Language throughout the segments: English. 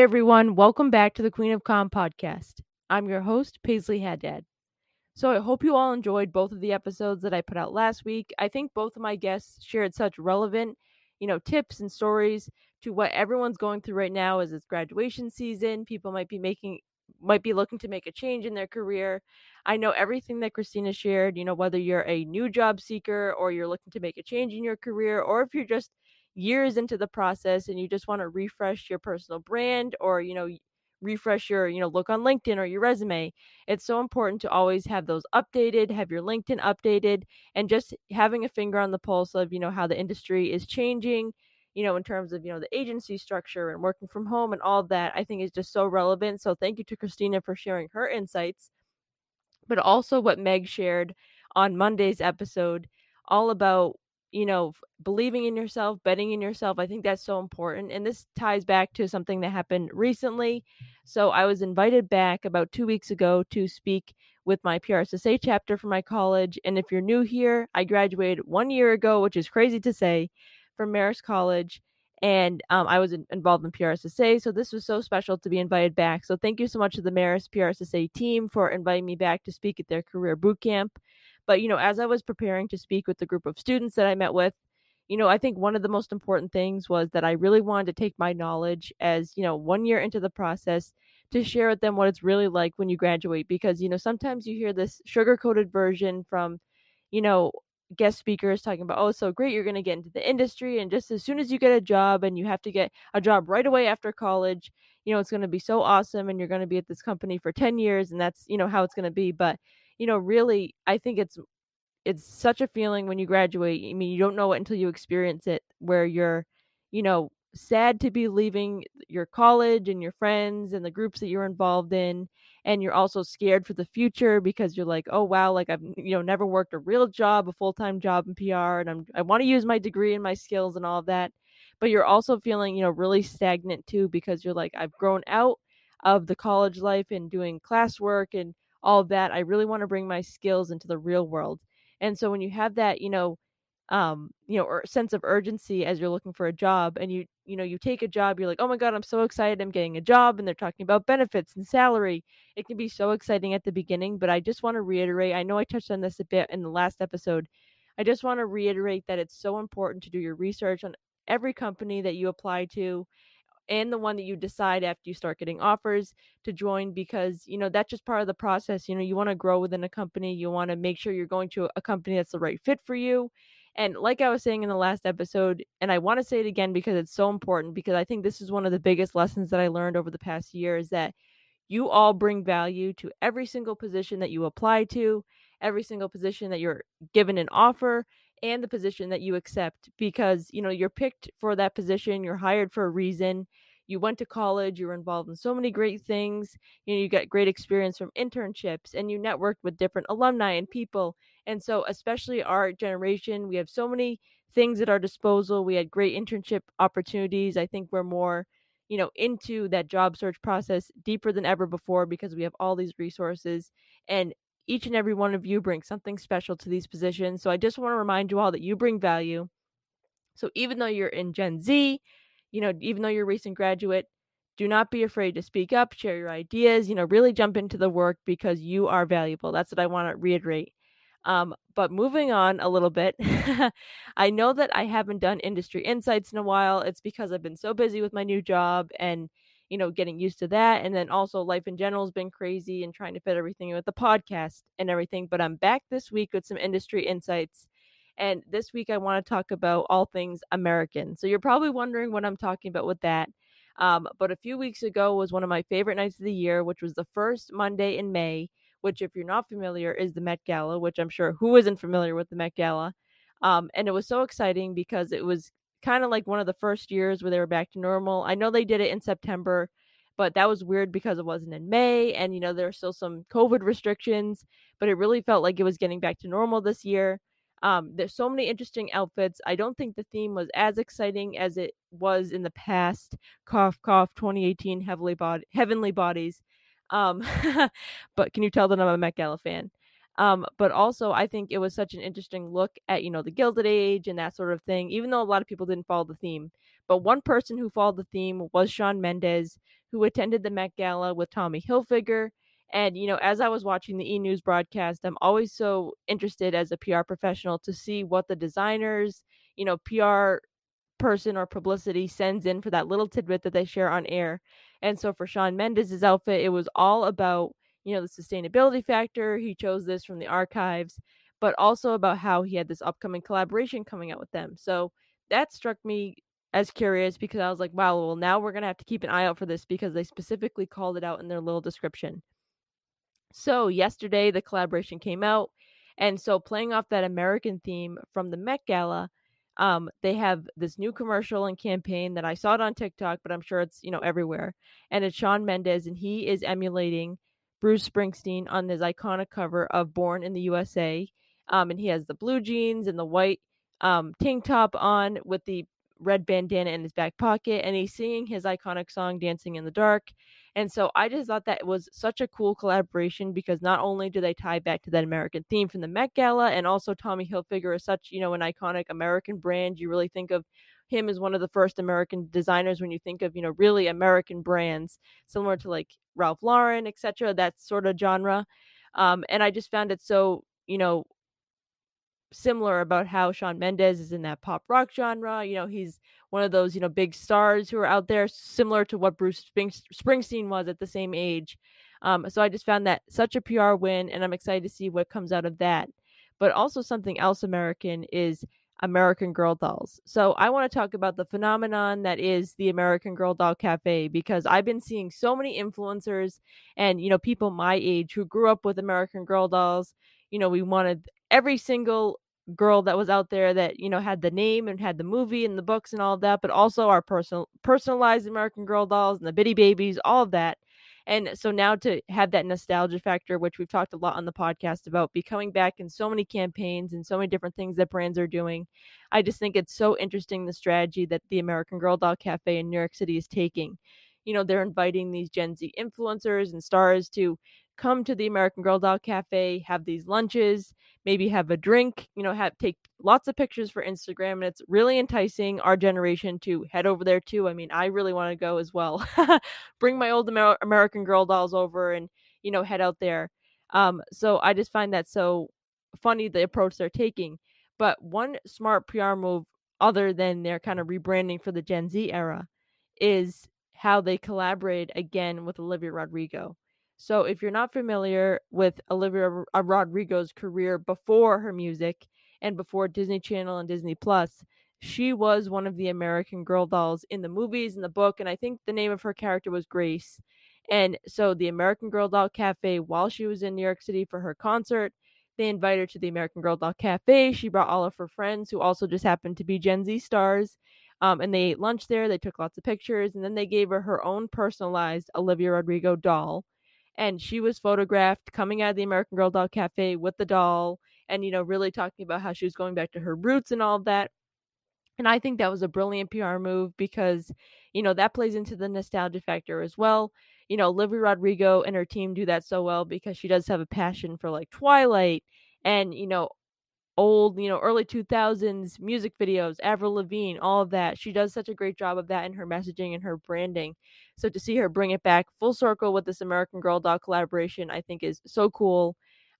Everyone, welcome back to the Queen of Comm podcast. I'm your host, Paisley Haddad. So I hope you all enjoyed both of the episodes that I put out last week. I think both of my guests shared such relevant, you know, tips and stories to what everyone's going through right now as it's graduation season. People might be making might be looking to make a change in their career. I know everything that Christina shared, you know, whether you're a new job seeker or you're looking to make a change in your career or if you're just years into the process and you just want to refresh your personal brand or you know refresh your you know look on linkedin or your resume it's so important to always have those updated have your linkedin updated and just having a finger on the pulse of you know how the industry is changing you know in terms of you know the agency structure and working from home and all that i think is just so relevant so thank you to christina for sharing her insights. But also what meg shared on monday's episode all about you know, believing in yourself, betting in yourself. I think that's so important. And this ties back to something that happened recently. So I was invited back about two weeks ago to speak with my PRSSA chapter for my college. And if you're new here, I graduated one year ago, which is crazy to say, from Marist College. And um, I was in, involved in PRSSA. So this was so special to be invited back. So thank you so much to the Marist PRSSA team for inviting me back to speak at their career boot camp. But, you know, as I was preparing to speak with the group of students that I met with, you know, I think one of the most important things was that I really wanted to take my knowledge as, you know, one year into the process to share with them what it's really like when you graduate. Because, you know, sometimes you hear this sugar coated version from, you know, guest speakers talking about, oh, so great, you're going to get into the industry. And just as soon as you get a job and you have to get a job right away after college, you know, it's going to be so awesome and you're going to be at this company for 10 years and that's, you know, how it's going to be. But you know, really, I think it's it's such a feeling when you graduate. I mean, you don't know it until you experience it, where you're, you know, sad to be leaving your college and your friends and the groups that you're involved in and you're also scared for the future because you're like oh wow like i've you know never worked a real job a full-time job in pr and i'm i want to use my degree and my skills and all of that but you're also feeling you know really stagnant too because you're like i've grown out of the college life and doing classwork and all that. I really want to bring my skills into the real world. And so when you have that, you know, um, you know, or sense of urgency as you're looking for a job and you, you know, you take a job, you're like, oh my God, I'm so excited. I'm getting a job. And they're talking about benefits and salary. It can be so exciting at the beginning, but I just want to reiterate, I know I touched on this a bit in the last episode. I just want to reiterate that it's so important to do your research on every company that you apply to and the one that you decide after you start getting offers to join because you know that's just part of the process you know you want to grow within a company you want to make sure you're going to a company that's the right fit for you and like i was saying in the last episode and i want to say it again because it's so important because i think this is one of the biggest lessons that i learned over the past year is that you all bring value to every single position that you apply to every single position that you're given an offer and the position that you accept because you know you're picked for that position you're hired for a reason you went to college you were involved in so many great things you know you got great experience from internships and you networked with different alumni and people and so especially our generation we have so many things at our disposal we had great internship opportunities i think we're more you know into that job search process deeper than ever before because we have all these resources and each and every one of you brings something special to these positions. So I just want to remind you all that you bring value. So even though you're in Gen Z, you know, even though you're a recent graduate, do not be afraid to speak up, share your ideas, you know, really jump into the work because you are valuable. That's what I want to reiterate. Um, but moving on a little bit, I know that I haven't done industry insights in a while. It's because I've been so busy with my new job and you know, getting used to that. And then also life in general has been crazy and trying to fit everything with the podcast and everything. But I'm back this week with some industry insights. And this week I want to talk about all things American. So you're probably wondering what I'm talking about with that. Um, but a few weeks ago was one of my favorite nights of the year, which was the first Monday in May, which, if you're not familiar, is the Met Gala, which I'm sure who isn't familiar with the Met Gala. Um, and it was so exciting because it was kind of like one of the first years where they were back to normal. I know they did it in September, but that was weird because it wasn't in May and you know there were still some COVID restrictions, but it really felt like it was getting back to normal this year. Um, there's so many interesting outfits. I don't think the theme was as exciting as it was in the past. Cough, cough. 2018 heavily bod- heavenly bodies. Um, but can you tell that I'm a Met Gala fan? Um, but also, I think it was such an interesting look at, you know, the Gilded Age and that sort of thing, even though a lot of people didn't follow the theme. But one person who followed the theme was Shawn Mendes, who attended the Met Gala with Tommy Hilfiger. And, you know, as I was watching the e news broadcast, I'm always so interested as a PR professional to see what the designers, you know, PR person or publicity sends in for that little tidbit that they share on air. And so for Shawn Mendes' outfit, it was all about, you know, the sustainability factor. He chose this from the archives, but also about how he had this upcoming collaboration coming out with them. So that struck me as curious because I was like, wow, well, now we're going to have to keep an eye out for this because they specifically called it out in their little description. So, yesterday the collaboration came out. And so, playing off that American theme from the Met Gala, um, they have this new commercial and campaign that I saw it on TikTok, but I'm sure it's, you know, everywhere. And it's Shawn Mendes, and he is emulating Bruce Springsteen on his iconic cover of Born in the USA. Um, and he has the blue jeans and the white um, tank top on with the red bandana in his back pocket and he's singing his iconic song Dancing in the Dark. And so I just thought that was such a cool collaboration because not only do they tie back to that American theme from the Met Gala and also Tommy Hilfiger is such, you know, an iconic American brand. You really think of him as one of the first American designers when you think of, you know, really American brands, similar to like Ralph Lauren, etc. That sort of genre. Um, and I just found it so, you know, similar about how Shawn Mendes is in that pop rock genre. You know, he's one of those, you know, big stars who are out there, similar to what Bruce Springsteen was at the same age. Um, so I just found that such a PR win, and I'm excited to see what comes out of that. But also, something else American is American Girl dolls. So I want to talk about the phenomenon that is the American Girl Doll Cafe because I've been seeing so many influencers and you know people my age who grew up with American Girl dolls. You know, we wanted every single girl that was out there that you know had the name and had the movie and the books and all of that but also our personal personalized american girl dolls and the bitty babies all of that and so now to have that nostalgia factor which we've talked a lot on the podcast about becoming back in so many campaigns and so many different things that brands are doing i just think it's so interesting the strategy that the american girl doll cafe in new york city is taking. You know they're inviting these gen z influencers and stars to come to the American Girl Doll Cafe, have these lunches, maybe have a drink, you know, have take lots of pictures for Instagram. And it's really enticing our generation to head over there too. I mean, I really want to go as well. Bring my old Amer- American Girl dolls over and, you know, head out there. Um, so I just find that so funny the approach they're taking. But one smart PR move, other than their kind of rebranding for the Gen Z era, is how they collaborate again with Olivia Rodrigo. So, if you're not familiar with Olivia uh, Rodrigo's career before her music and before Disney Channel and Disney Plus, she was one of the American Girl dolls in the movies and the book, and I think the name of her character was Grace. And so, the American Girl Doll Cafe, while she was in New York City for her concert, they invited her to the American Girl Doll Cafe. She brought all of her friends who also just happened to be Gen Z stars. Um, and they ate lunch there. They took lots of pictures, and then they gave her her own personalized Olivia Rodrigo doll and she was photographed coming out of the American Girl Doll Cafe with the doll and you know really talking about how she was going back to her roots and all of that. And I think that was a brilliant PR move because you know that plays into the nostalgia factor as well. You know, Olivia Rodrigo and her team do that so well because she does have a passion for like Twilight and you know old, you know, early 2000s music videos, Avril Lavigne, all of that. She does such a great job of that in her messaging and her branding. So to see her bring it back full circle with this American Girl Doll collaboration, I think is so cool.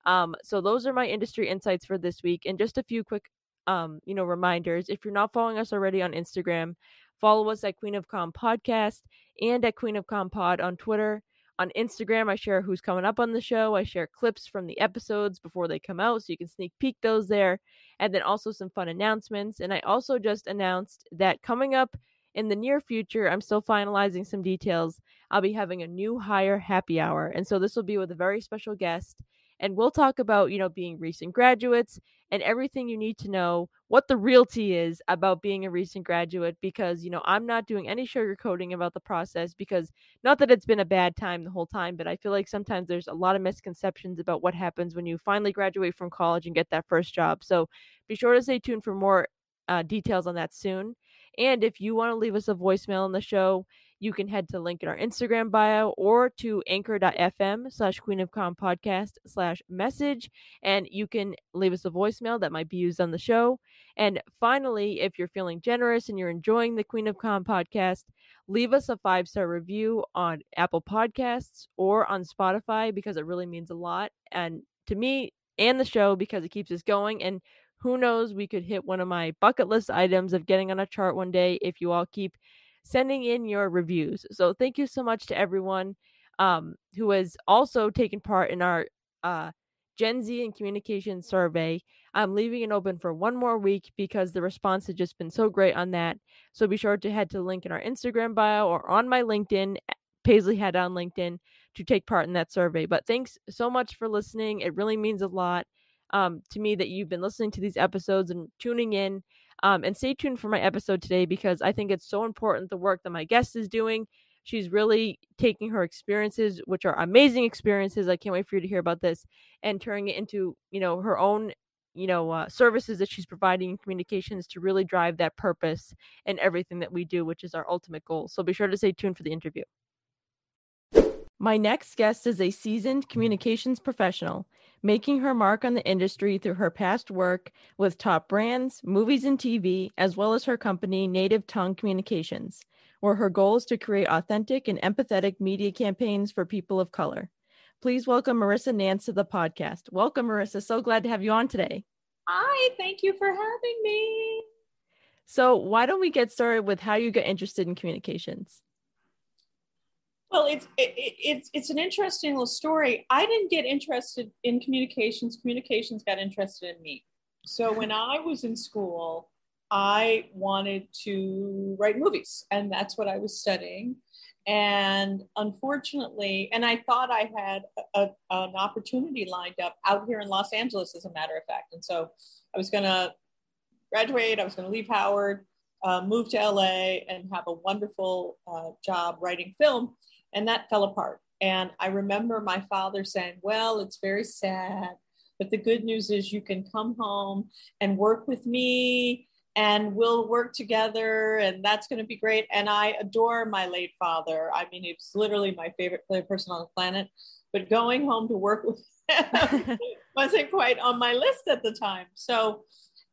Um, so those are my industry insights for this week, and just a few quick, um, you know, reminders. If you're not following us already on Instagram, follow us at Queen of Comm Podcast and at Queen of Comm Pod on Twitter. On Instagram, I share who's coming up on the show. I share clips from the episodes before they come out, so you can sneak peek those there. And then also some fun announcements. And I also just announced that coming up in the near future, I'm still finalizing some details. I'll be having a new hire happy hour. And so this will be with a very special guest and we'll talk about, you know, being recent graduates and everything you need to know what the realty is about being a recent graduate because, you know, I'm not doing any sugarcoating about the process because not that it's been a bad time the whole time, but I feel like sometimes there's a lot of misconceptions about what happens when you finally graduate from college and get that first job. So be sure to stay tuned for more uh, details on that soon. And if you want to leave us a voicemail on the show, you can head to the link in our Instagram bio or to anchor.fm slash queen of comm podcast slash message. And you can leave us a voicemail that might be used on the show. And finally, if you're feeling generous and you're enjoying the Queen of Comm podcast, leave us a five star review on Apple Podcasts or on Spotify because it really means a lot. And to me and the show because it keeps us going. And who knows, we could hit one of my bucket list items of getting on a chart one day if you all keep sending in your reviews. So thank you so much to everyone um, who has also taken part in our uh, Gen Z and communication survey. I'm leaving it open for one more week because the response has just been so great on that. So be sure to head to the link in our Instagram bio or on my LinkedIn, Paisley Head on LinkedIn, to take part in that survey. But thanks so much for listening. It really means a lot um, to me that you've been listening to these episodes and tuning in. Um, and stay tuned for my episode today because I think it's so important the work that my guest is doing. She's really taking her experiences, which are amazing experiences. I can't wait for you to hear about this and turning it into, you know, her own, you know, uh, services that she's providing in communications to really drive that purpose and everything that we do, which is our ultimate goal. So be sure to stay tuned for the interview. My next guest is a seasoned communications professional, making her mark on the industry through her past work with top brands, movies, and TV, as well as her company, Native Tongue Communications, where her goal is to create authentic and empathetic media campaigns for people of color. Please welcome Marissa Nance to the podcast. Welcome, Marissa. So glad to have you on today. Hi, thank you for having me. So, why don't we get started with how you got interested in communications? Well, it's it, it's it's an interesting little story. I didn't get interested in communications. Communications got interested in me. So when I was in school, I wanted to write movies, and that's what I was studying. And unfortunately, and I thought I had a, a, an opportunity lined up out here in Los Angeles, as a matter of fact. And so I was going to graduate. I was going to leave Howard, uh, move to LA, and have a wonderful uh, job writing film and that fell apart. And I remember my father saying, Well, it's very sad, but the good news is you can come home and work with me and we'll work together and that's going to be great. And I adore my late father. I mean, it's literally my favorite person on the planet, but going home to work with him wasn't quite on my list at the time. So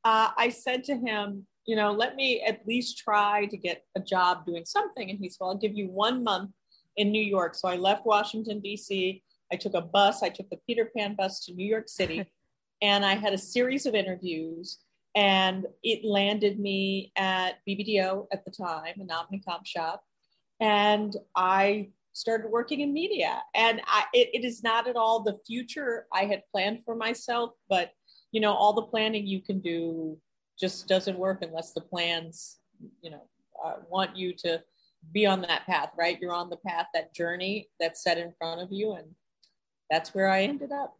uh, I said to him, you know, let me at least try to get a job doing something. And he said, well, I'll give you one month in New York. So I left Washington, D.C. I took a bus, I took the Peter Pan bus to New York City, and I had a series of interviews. And it landed me at BBDO at the time, an Omnicom shop. And I started working in media. And I, it, it is not at all the future I had planned for myself, but you know, all the planning you can do just doesn't work unless the plans, you know, uh, want you to be on that path, right? You're on the path, that journey that's set in front of you. And that's where I ended up.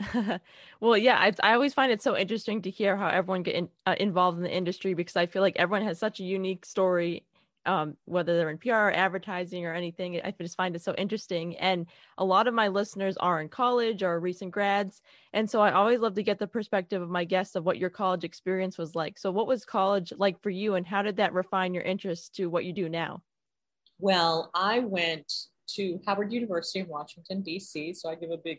well, yeah, I, I, always find it so interesting to hear how everyone get in, uh, involved in the industry because I feel like everyone has such a unique story, um, whether they're in PR or advertising or anything. I just find it so interesting. And a lot of my listeners are in college or recent grads. And so I always love to get the perspective of my guests of what your college experience was like. So, what was college like for you, and how did that refine your interest to what you do now? Well, I went to Howard University in Washington, D.C., so I give a big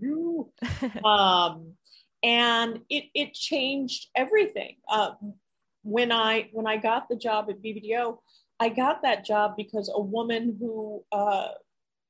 HU. um, and it, it changed everything. Uh, when I when I got the job at BBDO, I got that job because a woman who uh,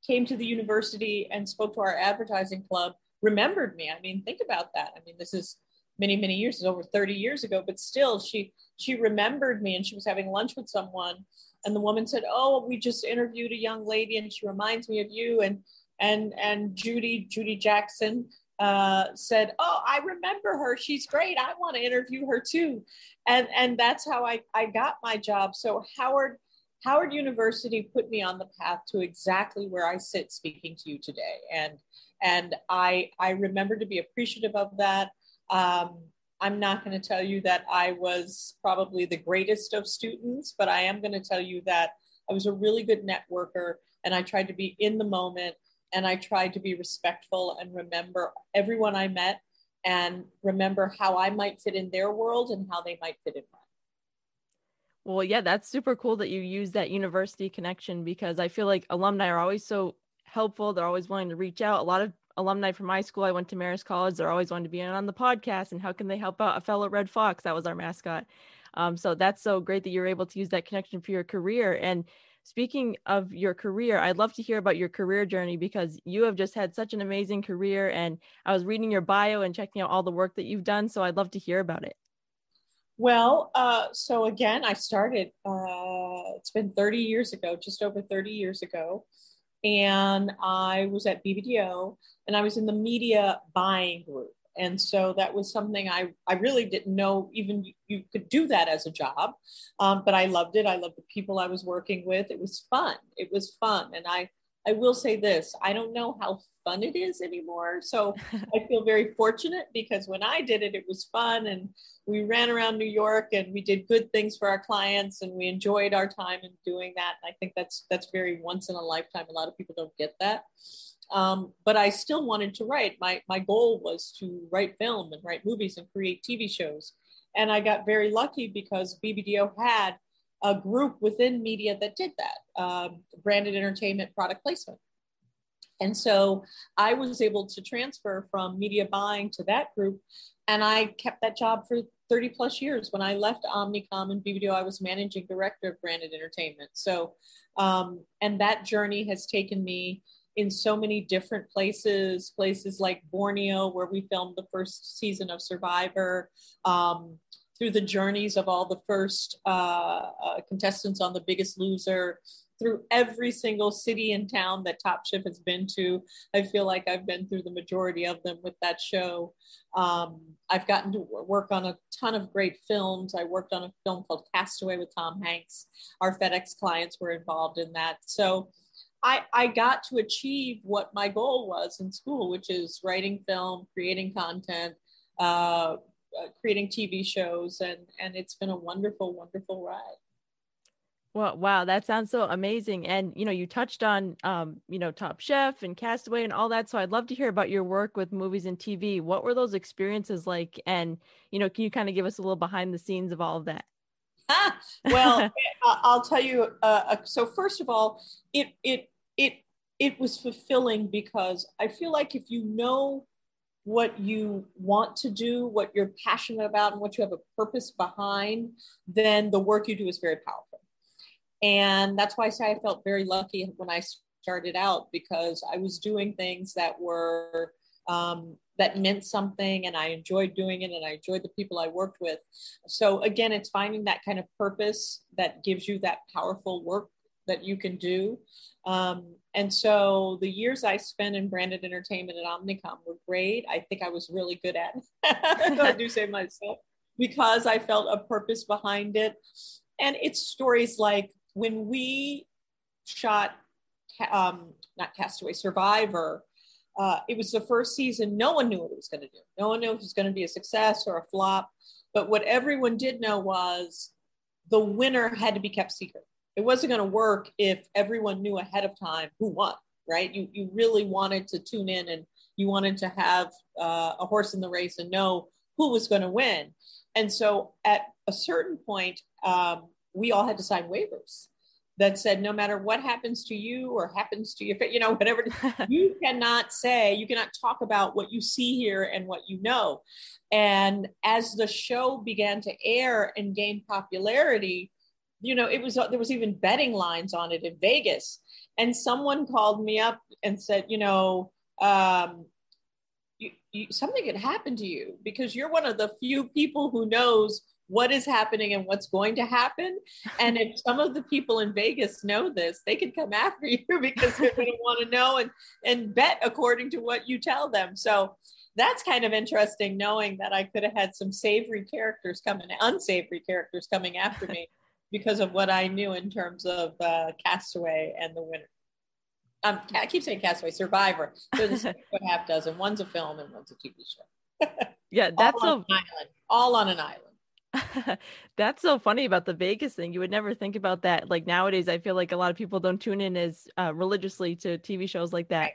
came to the university and spoke to our advertising club remembered me. I mean, think about that. I mean, this is many many years, it's over 30 years ago, but still, she she remembered me, and she was having lunch with someone, and the woman said, "Oh, we just interviewed a young lady, and she reminds me of you." And and and Judy Judy Jackson uh, said, "Oh, I remember her. She's great. I want to interview her too." And and that's how I I got my job. So Howard Howard University put me on the path to exactly where I sit speaking to you today. And and I I remember to be appreciative of that. Um, I'm not going to tell you that I was probably the greatest of students, but I am going to tell you that I was a really good networker and I tried to be in the moment and I tried to be respectful and remember everyone I met and remember how I might fit in their world and how they might fit in mine. Well, yeah, that's super cool that you use that university connection because I feel like alumni are always so helpful. They're always willing to reach out. A lot of alumni from my school, I went to Marist College, they're always wanting to be on the podcast and how can they help out a fellow Red Fox? That was our mascot. Um, so that's so great that you're able to use that connection for your career. And speaking of your career, I'd love to hear about your career journey because you have just had such an amazing career. And I was reading your bio and checking out all the work that you've done. So I'd love to hear about it. Well, uh, so again, I started, uh, it's been 30 years ago, just over 30 years ago. And I was at BBDO and I was in the media buying group. And so that was something I, I really didn't know even you, could do that as a job. Um, but I loved it. I loved the people I was working with. It was fun. It was fun. And I, I will say this I don't know how fun it is anymore. So I feel very fortunate because when I did it, it was fun and we ran around New York and we did good things for our clients and we enjoyed our time in doing that. And I think that's that's very once in a lifetime. A lot of people don't get that. Um, but I still wanted to write. My my goal was to write film and write movies and create TV shows. And I got very lucky because BBDO had a group within media that did that um, branded entertainment product placement. And so I was able to transfer from media buying to that group. And I kept that job for 30 plus years. When I left Omnicom and BBDO, I was managing director of branded entertainment. So, um, and that journey has taken me in so many different places, places like Borneo, where we filmed the first season of Survivor, um, through the journeys of all the first uh, uh, contestants on The Biggest Loser, through every single city and town that Top Chef has been to. I feel like I've been through the majority of them with that show. Um, I've gotten to work on a ton of great films. I worked on a film called Castaway with Tom Hanks. Our FedEx clients were involved in that. So I, I got to achieve what my goal was in school, which is writing film, creating content, uh, uh, creating TV shows, and and it's been a wonderful, wonderful ride. Well, wow, that sounds so amazing. And you know, you touched on um, you know, Top Chef and Castaway and all that. So I'd love to hear about your work with movies and TV. What were those experiences like? And you know, can you kind of give us a little behind the scenes of all of that? Ah, well, I'll tell you. Uh, uh, so first of all, it it it it was fulfilling because I feel like if you know what you want to do, what you're passionate about, and what you have a purpose behind, then the work you do is very powerful. And that's why I say I felt very lucky when I started out because I was doing things that were um, that meant something and I enjoyed doing it and I enjoyed the people I worked with. So again, it's finding that kind of purpose that gives you that powerful work that you can do. Um, and so the years I spent in branded entertainment at Omnicom were great. I think I was really good at it. I do say myself because I felt a purpose behind it. And it's stories like when we shot, um, not Castaway, Survivor. Uh, it was the first season. No one knew what it was going to do. No one knew if it was going to be a success or a flop. But what everyone did know was the winner had to be kept secret it wasn't going to work if everyone knew ahead of time who won right? You you really wanted to tune in and you wanted to have uh, a horse in the race and know who was going to win. And so at a certain point um, we all had to sign waivers that said no matter what happens to you or happens to your you know whatever you cannot say you cannot talk about what you see here and what you know. And as the show began to air and gain popularity you know, it was there was even betting lines on it in Vegas, and someone called me up and said, you know, um, you, you, something had happened to you because you're one of the few people who knows what is happening and what's going to happen. And if some of the people in Vegas know this, they can come after you because they're going to want to know and, and bet according to what you tell them. So that's kind of interesting knowing that I could have had some savory characters coming, unsavory characters coming after me because of what I knew in terms of uh, Castaway and the winner. Um, I keep saying Castaway, Survivor. They're the same half dozen. One's a film and one's a TV show. yeah, that's all so all on an island. that's so funny about the Vegas thing. You would never think about that. Like nowadays, I feel like a lot of people don't tune in as uh, religiously to TV shows like that.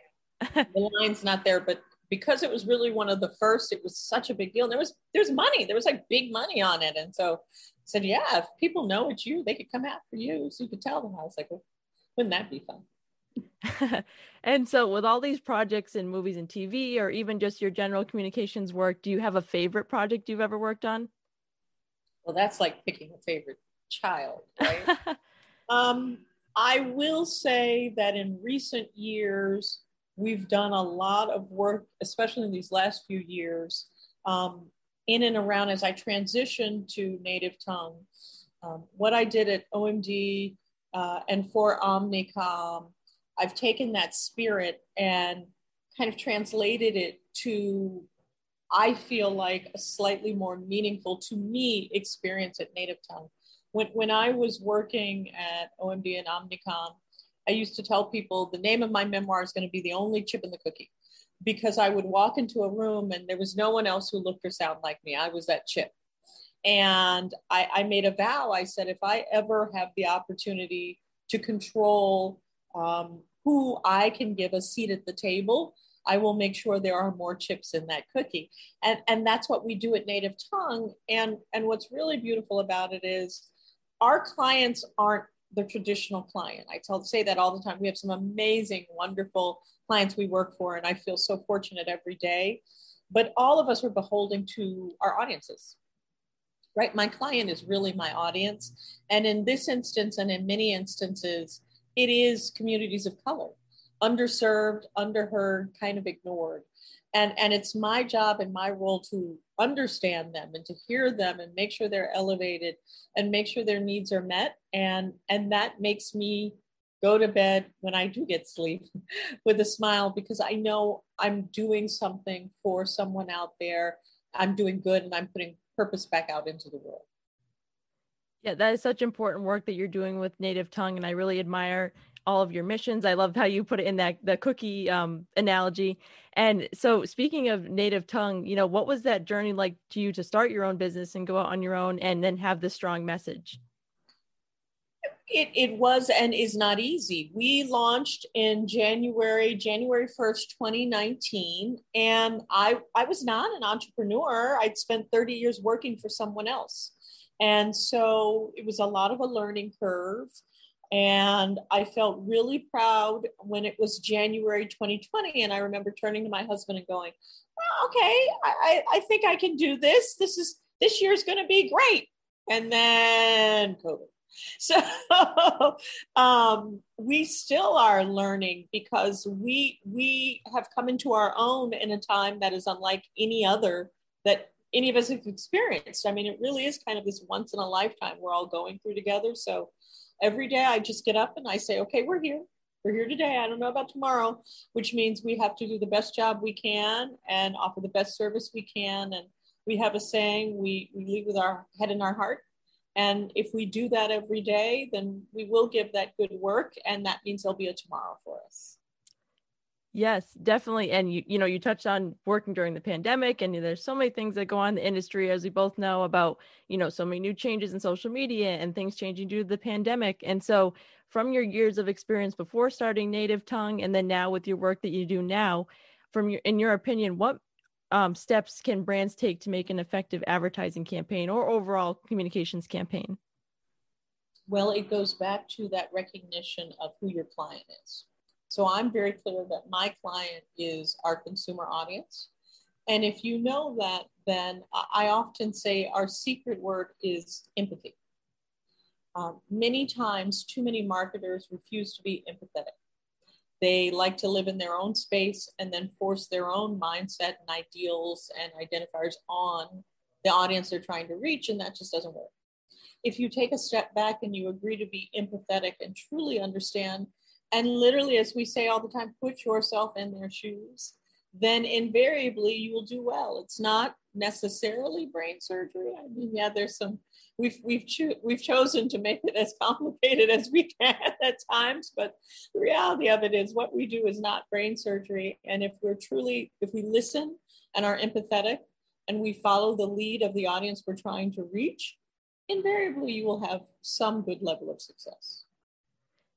the line's not there, but because it was really one of the first, it was such a big deal. And there was there's money, there was like big money on it. And so I said, yeah, if people know it's you, they could come after you. So you could tell them. I was like, well, wouldn't that be fun? and so with all these projects in movies and TV or even just your general communications work, do you have a favorite project you've ever worked on? Well, that's like picking a favorite child, right? um, I will say that in recent years, we've done a lot of work, especially in these last few years, um, in and around as I transitioned to native tongue. Um, what I did at OMD uh, and for Omnicom, I've taken that spirit and kind of translated it to, I feel like, a slightly more meaningful to me experience at native tongue. When, when I was working at OMD and Omnicom, I used to tell people the name of my memoir is going to be the only chip in the cookie because I would walk into a room and there was no one else who looked or sounded like me. I was that chip. And I, I made a vow. I said, if I ever have the opportunity to control um, who I can give a seat at the table, I will make sure there are more chips in that cookie. And, and that's what we do at Native Tongue. And, and what's really beautiful about it is our clients aren't the traditional client. I tell say that all the time. We have some amazing, wonderful clients we work for, and I feel so fortunate every day. But all of us are beholden to our audiences, right? My client is really my audience, and in this instance, and in many instances, it is communities of color, underserved, underheard, kind of ignored and and it's my job and my role to understand them and to hear them and make sure they're elevated and make sure their needs are met. And and that makes me go to bed when i do get sleep with a smile because i know i'm doing something for someone out there. I'm doing good and i'm putting purpose back out into the world. Yeah that is such important work that you're doing with native tongue and i really admire all of your missions. I loved how you put it in that the cookie um, analogy. And so, speaking of native tongue, you know, what was that journey like to you to start your own business and go out on your own and then have this strong message? It, it was and is not easy. We launched in January, January 1st, 2019. And I, I was not an entrepreneur. I'd spent 30 years working for someone else. And so it was a lot of a learning curve. And I felt really proud when it was January 2020. And I remember turning to my husband and going, okay, I, I think I can do this. This is this year's to be great. And then COVID. So um, we still are learning because we we have come into our own in a time that is unlike any other that any of us have experienced. I mean, it really is kind of this once in a lifetime we're all going through together. So every day I just get up and I say, okay, we're here. We're here today. I don't know about tomorrow, which means we have to do the best job we can and offer the best service we can. And we have a saying we, we lead with our head and our heart. And if we do that every day, then we will give that good work. And that means there'll be a tomorrow for us. Yes, definitely. And you, you know, you touched on working during the pandemic, and there's so many things that go on in the industry, as we both know about, you know, so many new changes in social media and things changing due to the pandemic. And so, from your years of experience before starting Native Tongue, and then now with your work that you do now, from your, in your opinion, what um, steps can brands take to make an effective advertising campaign or overall communications campaign? Well, it goes back to that recognition of who your client is so I'm very clear that my client is our consumer audience. And if you know that, then I often say our secret word is empathy. Um, many times, too many marketers refuse to be empathetic. They like to live in their own space and then force their own mindset and ideals and identifiers on the audience they're trying to reach, and that just doesn't work. If you take a step back and you agree to be empathetic and truly understand and literally, as we say all the time, put yourself in their shoes, then invariably you will do well. It's not necessarily brain surgery. I mean, yeah, there's some we've we've cho- we've chosen to make it as complicated as we can at times, but the reality of it is what we do is not brain surgery. And if we're truly if we listen and are empathetic and we follow the lead of the audience we're trying to reach, invariably you will have some good level of success.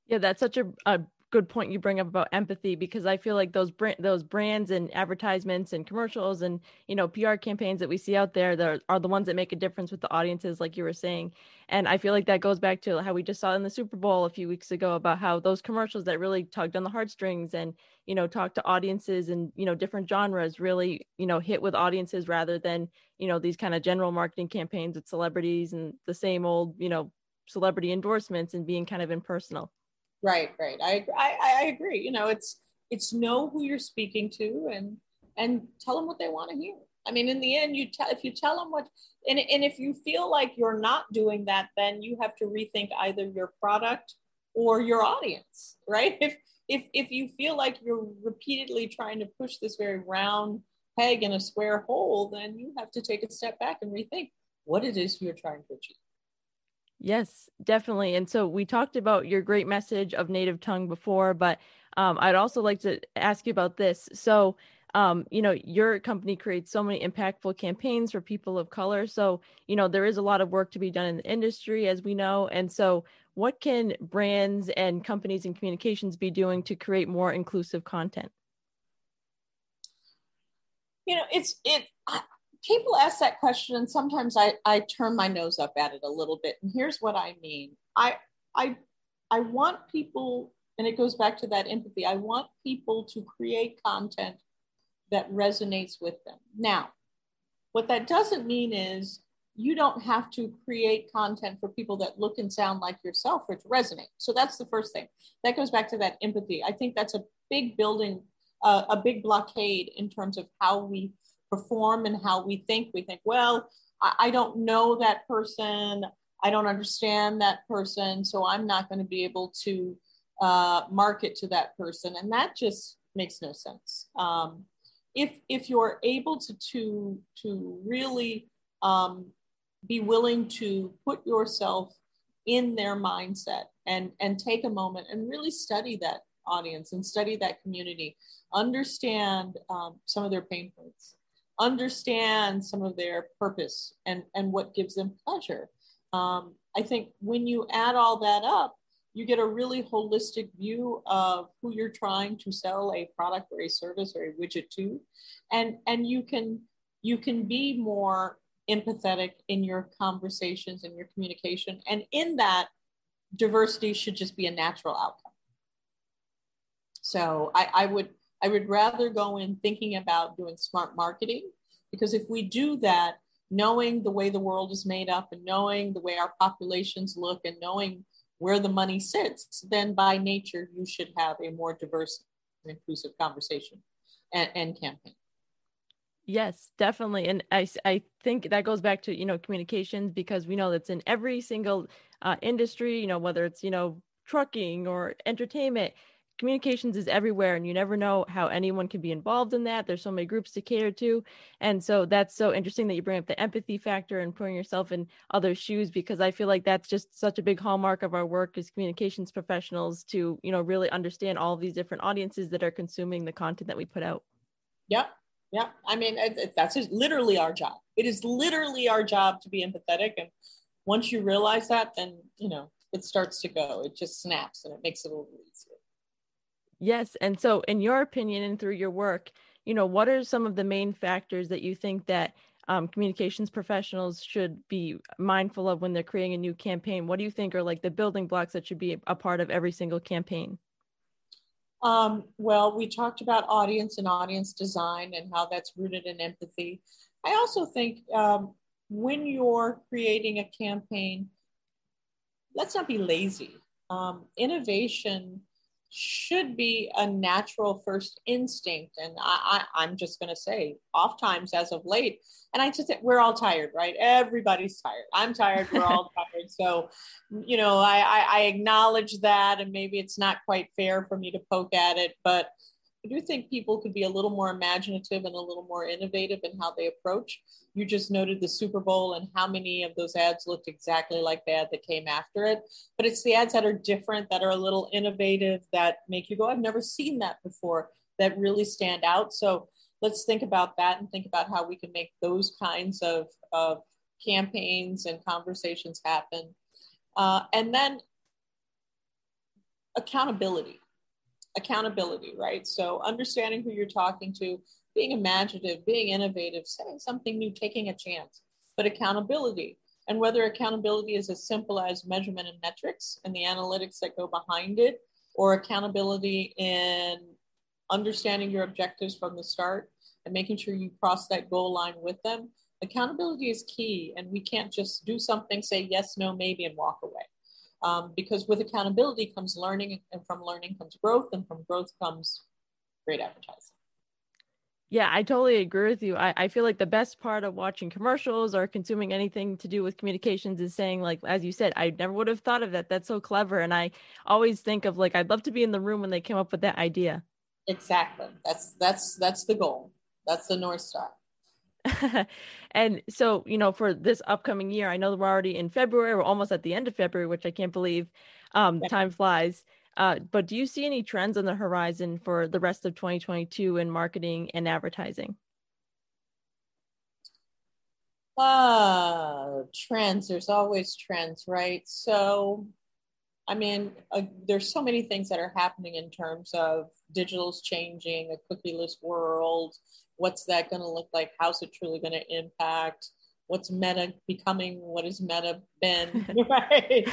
Yeah, that's such a, a good point you bring up about empathy because I feel like those brand those brands and advertisements and commercials and you know PR campaigns that we see out there that are, the ones that make a difference with the audiences, like you were saying. And I feel like that goes back to how we just saw in the Super Bowl a few weeks ago about how those commercials that really tugged on the heartstrings and you know talked to audiences and you know different genres really you know hit with audiences rather than you know these kind of general marketing campaigns with celebrities and the same old you know celebrity endorsements and being kind of impersonal. Right, right. I, I I agree. You know, it's it's know who you're speaking to and and tell them what they want to hear. I mean, in the end, you tell if you tell them what, and and if you feel like you're not doing that, then you have to rethink either your product or your audience, right? If if if you feel like you're repeatedly trying to push this very round peg in a square hole, then you have to take a step back and rethink what it is you're trying to achieve. Yes, definitely. And so we talked about your great message of native tongue before, but um, I'd also like to ask you about this. So, um, you know, your company creates so many impactful campaigns for people of color. So, you know, there is a lot of work to be done in the industry, as we know. And so, what can brands and companies and communications be doing to create more inclusive content? You know, it's it people ask that question and sometimes I, I turn my nose up at it a little bit and here's what i mean. I i i want people and it goes back to that empathy i want people to create content that resonates with them. Now what that doesn't mean is you don't have to create content for people that look and sound like yourself for it to resonate. So that's the first thing. That goes back to that empathy. I think that's a big building uh, a big blockade in terms of how we perform and how we think. We think, well, I, I don't know that person. I don't understand that person. So I'm not going to be able to uh, market to that person. And that just makes no sense. Um, if, if you're able to, to, to really um, be willing to put yourself in their mindset and, and take a moment and really study that audience and study that community, understand um, some of their pain points understand some of their purpose and, and what gives them pleasure. Um, I think when you add all that up, you get a really holistic view of who you're trying to sell a product or a service or a widget to, and and you can you can be more empathetic in your conversations and your communication, and in that, diversity should just be a natural outcome. So I, I would I would rather go in thinking about doing smart marketing because if we do that, knowing the way the world is made up and knowing the way our populations look and knowing where the money sits, then by nature you should have a more diverse and inclusive conversation and, and campaign. Yes, definitely. And I, I think that goes back to, you know, communications because we know that's in every single uh, industry, you know, whether it's, you know, trucking or entertainment, communications is everywhere and you never know how anyone can be involved in that. There's so many groups to cater to and so that's so interesting that you bring up the empathy factor and putting yourself in other shoes because i feel like that's just such a big hallmark of our work as communications professionals to you know really understand all these different audiences that are consuming the content that we put out. Yep yep. I mean that's literally our job. It is literally our job to be empathetic and once you realize that then you know it starts to go. It just snaps and it makes it a little easier Yes. And so, in your opinion and through your work, you know, what are some of the main factors that you think that um, communications professionals should be mindful of when they're creating a new campaign? What do you think are like the building blocks that should be a part of every single campaign? Um, well, we talked about audience and audience design and how that's rooted in empathy. I also think um, when you're creating a campaign, let's not be lazy. Um, innovation should be a natural first instinct. And I, I, am just going to say, oft times as of late, and I just, we're all tired, right? Everybody's tired. I'm tired. We're all tired. So, you know, I, I, I acknowledge that, and maybe it's not quite fair for me to poke at it, but I do think people could be a little more imaginative and a little more innovative in how they approach. You just noted the Super Bowl and how many of those ads looked exactly like the ad that came after it. But it's the ads that are different, that are a little innovative, that make you go, I've never seen that before, that really stand out. So let's think about that and think about how we can make those kinds of, of campaigns and conversations happen. Uh, and then accountability accountability, right? So understanding who you're talking to, being imaginative, being innovative, saying something new, taking a chance, but accountability. And whether accountability is as simple as measurement and metrics and the analytics that go behind it, or accountability in understanding your objectives from the start and making sure you cross that goal line with them. Accountability is key, and we can't just do something, say yes, no, maybe, and walk away. Um, because with accountability comes learning, and from learning comes growth, and from growth comes great advertising. Yeah, I totally agree with you. I, I feel like the best part of watching commercials or consuming anything to do with communications is saying, like, as you said, I never would have thought of that. That's so clever. And I always think of like, I'd love to be in the room when they came up with that idea. Exactly. That's that's that's the goal. That's the North Star. and so, you know, for this upcoming year, I know we're already in February, we're almost at the end of February, which I can't believe. Um, yeah. time flies. Uh, but do you see any trends on the horizon for the rest of 2022 in marketing and advertising? Uh, trends. There's always trends, right? So, I mean, uh, there's so many things that are happening in terms of digital's changing, a cookieless world. What's that going to look like? How's it truly going to impact? what's meta becoming what has meta been? Right.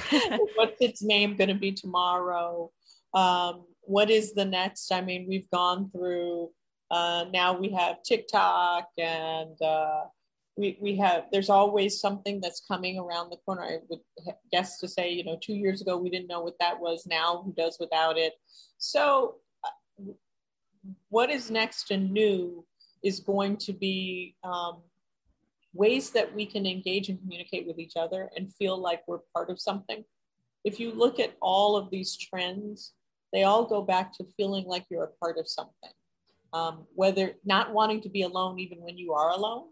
What's its name going to be tomorrow? Um, what is the next? I mean we've gone through uh, now we have tiktok and uh, we, we have there's always something that's coming around the corner. I would guess to say you know two years ago we didn't know what that was. Now who does without it? So uh, what is next and new is going to be um, ways that we can engage and communicate with each other and feel like we're part of something. If you look at all of these trends, they all go back to feeling like you're a part of something. Um, whether not wanting to be alone even when you are alone.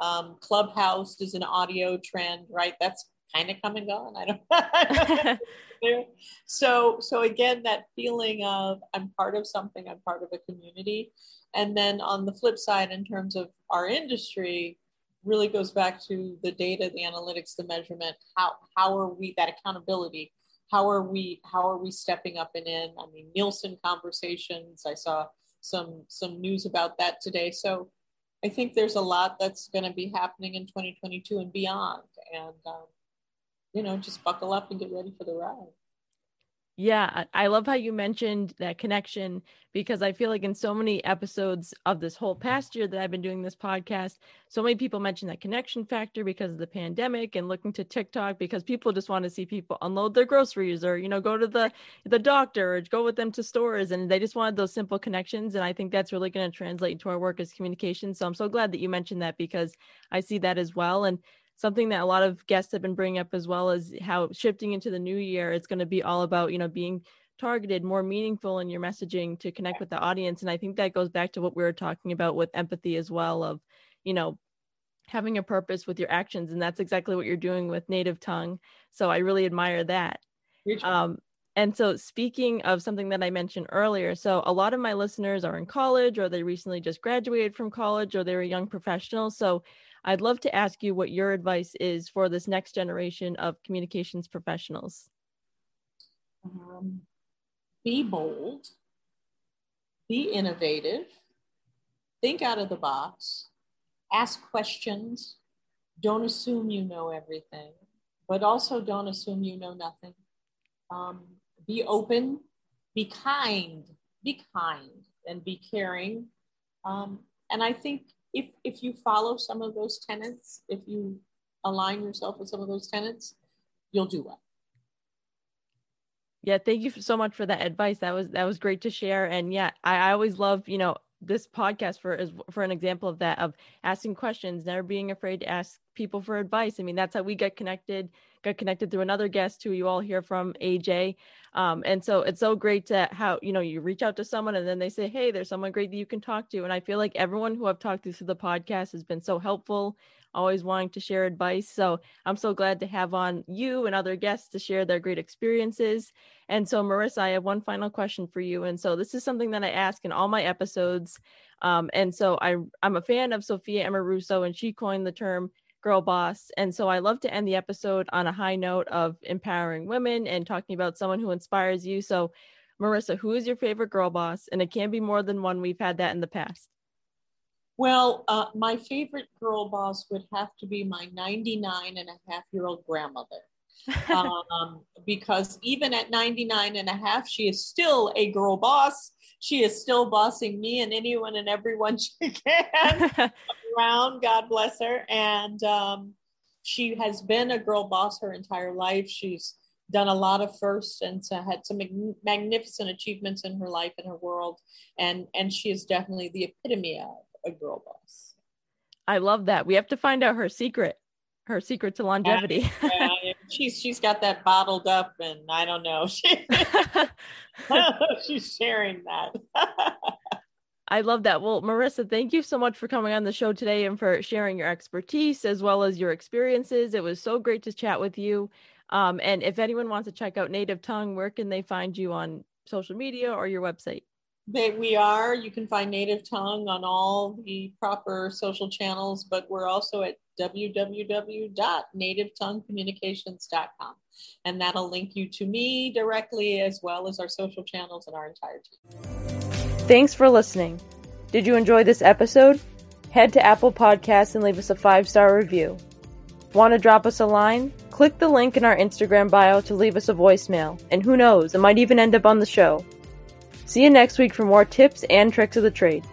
Um, Clubhouse is an audio trend, right? That's kind of come and gone. I don't. Know. So so again, that feeling of I'm part of something. I'm part of a community. And then on the flip side, in terms of our industry, really goes back to the data, the analytics, the measurement. How how are we that accountability? How are we how are we stepping up and in? I mean, Nielsen conversations. I saw some some news about that today. So I think there's a lot that's going to be happening in 2022 and beyond. And um, you know, just buckle up and get ready for the ride. Yeah, I love how you mentioned that connection because I feel like in so many episodes of this whole past year that I've been doing this podcast, so many people mention that connection factor because of the pandemic and looking to TikTok because people just want to see people unload their groceries or you know go to the the doctor or go with them to stores and they just wanted those simple connections and I think that's really going to translate into our work as communication. So I'm so glad that you mentioned that because I see that as well and something that a lot of guests have been bringing up as well as how shifting into the new year it's going to be all about you know being targeted more meaningful in your messaging to connect with the audience. And i think that goes back to what we were talking about with empathy as well of you know having a purpose with your actions. And that's exactly what you're doing with native tongue. So i really admire that. Um, and so speaking of something that i mentioned earlier so a lot of my listeners are in college or they recently just graduated from college or they're a young professional so I'd love to ask you what your advice is for this next generation of communications professionals. Um, be bold, be innovative, think out of the box, ask questions, don't assume you know everything, but also don't assume you know nothing. Um, be open, be kind, be kind, and be caring. Um, and I think if if you follow some of those tenets, if you align yourself with some of those tenets, you'll do well. Yeah, thank you so much for that advice. That was that was great to share. And yeah, I, I always love you know this podcast for is for an example of that of asking questions, never being afraid to ask people for advice. I mean, that's how we get connected. Got connected through another guest who you all hear from, AJ. Um, and so it's so great to how you know you reach out to someone and then they say, "Hey, there's someone great that you can talk to." And I feel like everyone who I've talked to through the podcast has been so helpful always wanting to share advice. So I'm so glad to have on you and other guests to share their great experiences. And so, Marissa, I have one final question for you. And so, this is something that I ask in all my episodes. Um, and so, I, I'm a fan of Sophia Amoruso, and she coined the term girl boss. And so, I love to end the episode on a high note of empowering women and talking about someone who inspires you. So, Marissa, who is your favorite girl boss? And it can be more than one. We've had that in the past. Well, uh, my favorite girl boss would have to be my 99 and a half year old grandmother. um, because even at 99 and a half, she is still a girl boss. She is still bossing me and anyone and everyone she can around. God bless her. And um, she has been a girl boss her entire life. She's done a lot of firsts and had some mag- magnificent achievements in her life and her world. And, and she is definitely the epitome of a girl boss. I love that. We have to find out her secret, her secret to longevity. yeah, yeah, she's she's got that bottled up, and I don't know. she's sharing that. I love that. Well, Marissa, thank you so much for coming on the show today and for sharing your expertise as well as your experiences. It was so great to chat with you. Um, and if anyone wants to check out Native Tongue, where can they find you on social media or your website? We are. You can find Native Tongue on all the proper social channels, but we're also at www.nativetonguecommunications.com. And that'll link you to me directly as well as our social channels and our entire team. Thanks for listening. Did you enjoy this episode? Head to Apple Podcasts and leave us a five star review. Want to drop us a line? Click the link in our Instagram bio to leave us a voicemail, and who knows, it might even end up on the show. See you next week for more tips and tricks of the trade.